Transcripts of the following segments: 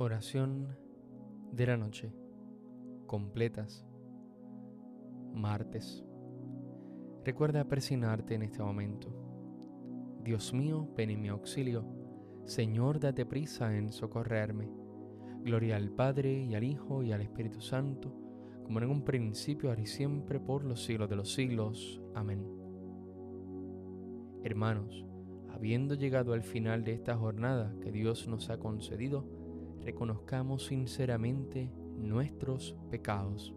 Oración de la noche. Completas. Martes. Recuerda persignarte en este momento. Dios mío, ven en mi auxilio. Señor, date prisa en socorrerme. Gloria al Padre y al Hijo y al Espíritu Santo, como en un principio, ahora y siempre, por los siglos de los siglos. Amén. Hermanos, habiendo llegado al final de esta jornada que Dios nos ha concedido, reconozcamos sinceramente nuestros pecados.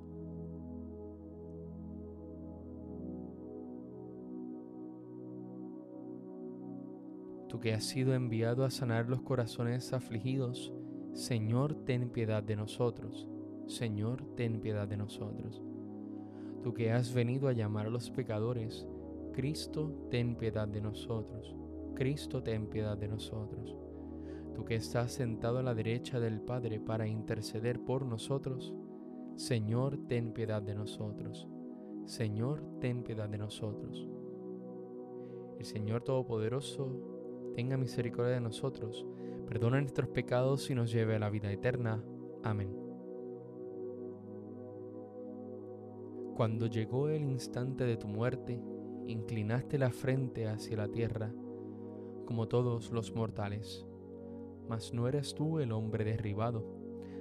Tú que has sido enviado a sanar los corazones afligidos, Señor, ten piedad de nosotros. Señor, ten piedad de nosotros. Tú que has venido a llamar a los pecadores, Cristo, ten piedad de nosotros. Cristo, ten piedad de nosotros tú que estás sentado a la derecha del Padre para interceder por nosotros, Señor, ten piedad de nosotros. Señor, ten piedad de nosotros. El Señor Todopoderoso tenga misericordia de nosotros, perdona nuestros pecados y nos lleve a la vida eterna. Amén. Cuando llegó el instante de tu muerte, inclinaste la frente hacia la tierra, como todos los mortales mas no eres tú el hombre derribado,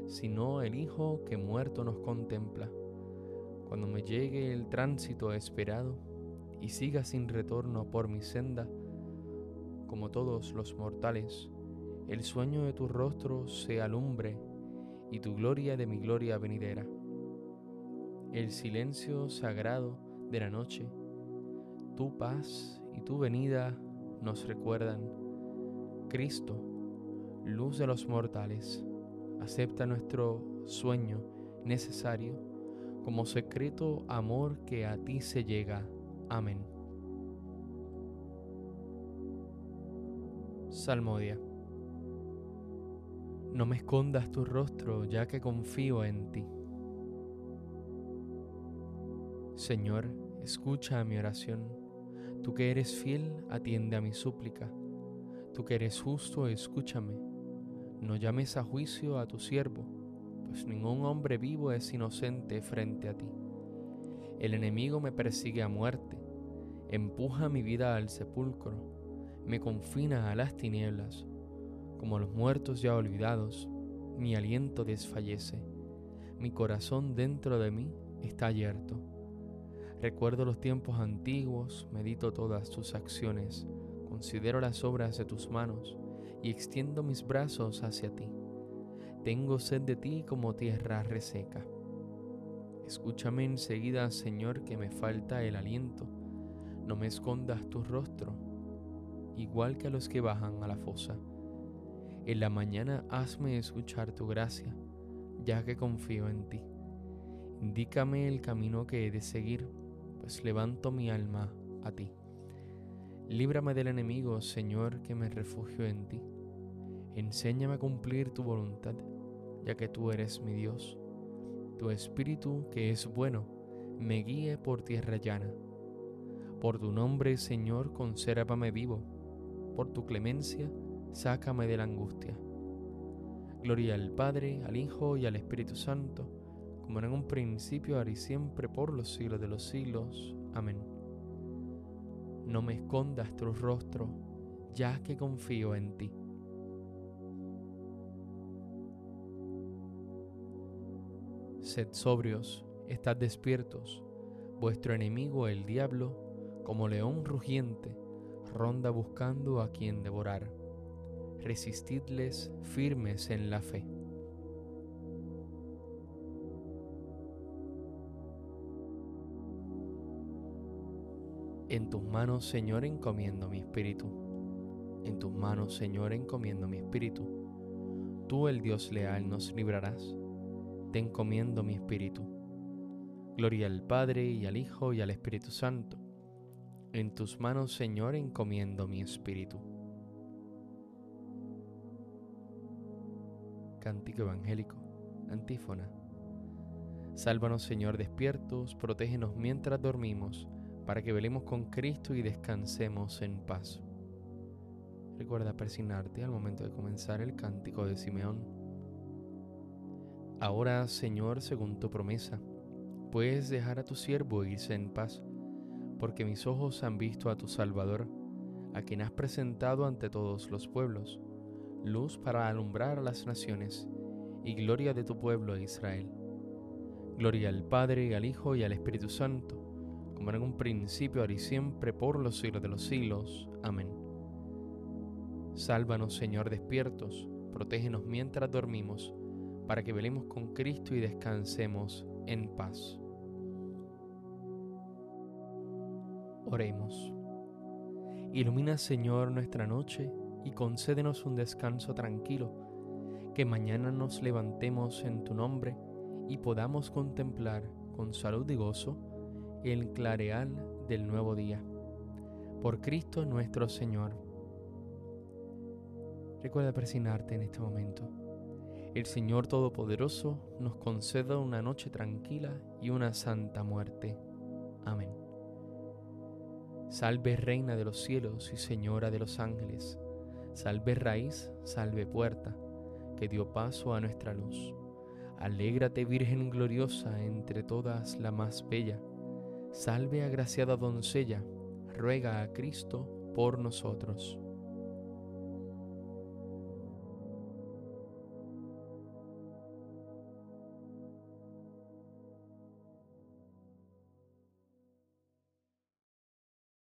sino el Hijo que muerto nos contempla. Cuando me llegue el tránsito esperado y siga sin retorno por mi senda, como todos los mortales, el sueño de tu rostro se alumbre y tu gloria de mi gloria venidera. El silencio sagrado de la noche, tu paz y tu venida nos recuerdan. Cristo, luz de los mortales, acepta nuestro sueño necesario como secreto amor que a ti se llega. Amén. Salmodia. No me escondas tu rostro ya que confío en ti. Señor, escucha mi oración. Tú que eres fiel, atiende a mi súplica. Tú que eres justo, escúchame no llames a juicio a tu siervo, pues ningún hombre vivo es inocente frente a ti. El enemigo me persigue a muerte, empuja mi vida al sepulcro, me confina a las tinieblas. Como los muertos ya olvidados, mi aliento desfallece, mi corazón dentro de mí está abierto. Recuerdo los tiempos antiguos, medito todas tus acciones, considero las obras de tus manos y extiendo mis brazos hacia ti. Tengo sed de ti como tierra reseca. Escúchame enseguida, Señor, que me falta el aliento. No me escondas tu rostro, igual que a los que bajan a la fosa. En la mañana hazme escuchar tu gracia, ya que confío en ti. Indícame el camino que he de seguir, pues levanto mi alma a ti. Líbrame del enemigo, Señor, que me refugio en ti. Enséñame a cumplir tu voluntad, ya que tú eres mi Dios. Tu espíritu, que es bueno, me guíe por tierra llana. Por tu nombre, Señor, consérvame vivo. Por tu clemencia, sácame de la angustia. Gloria al Padre, al Hijo y al Espíritu Santo, como en un principio, ahora y siempre, por los siglos de los siglos. Amén no me escondas tu rostro, ya que confío en ti. Sed sobrios, estad despiertos, vuestro enemigo el diablo, como león rugiente, ronda buscando a quien devorar. Resistidles firmes en la fe. En tus manos, Señor, encomiendo mi espíritu. En tus manos, Señor, encomiendo mi espíritu. Tú, el Dios leal, nos librarás. Te encomiendo mi espíritu. Gloria al Padre y al Hijo y al Espíritu Santo. En tus manos, Señor, encomiendo mi espíritu. Cántico Evangélico, antífona. Sálvanos, Señor, despiertos, protégenos mientras dormimos para que velemos con Cristo y descansemos en paz. Recuerda persignarte al momento de comenzar el cántico de Simeón. Ahora, Señor, según tu promesa, puedes dejar a tu siervo irse en paz, porque mis ojos han visto a tu Salvador, a quien has presentado ante todos los pueblos, luz para alumbrar a las naciones y gloria de tu pueblo Israel. Gloria al Padre, al Hijo y al Espíritu Santo, como en un principio, ahora y siempre, por los siglos de los siglos. Amén. Sálvanos, Señor, despiertos, protégenos mientras dormimos para que velemos con Cristo y descansemos en paz. Oremos. Ilumina, Señor, nuestra noche y concédenos un descanso tranquilo, que mañana nos levantemos en tu nombre y podamos contemplar con salud y gozo el clareal del nuevo día. Por Cristo nuestro Señor. Recuerda persignarte en este momento el Señor Todopoderoso nos conceda una noche tranquila y una santa muerte. Amén. Salve Reina de los cielos y Señora de los ángeles. Salve raíz, salve puerta, que dio paso a nuestra luz. Alégrate Virgen gloriosa, entre todas la más bella. Salve agraciada doncella, ruega a Cristo por nosotros.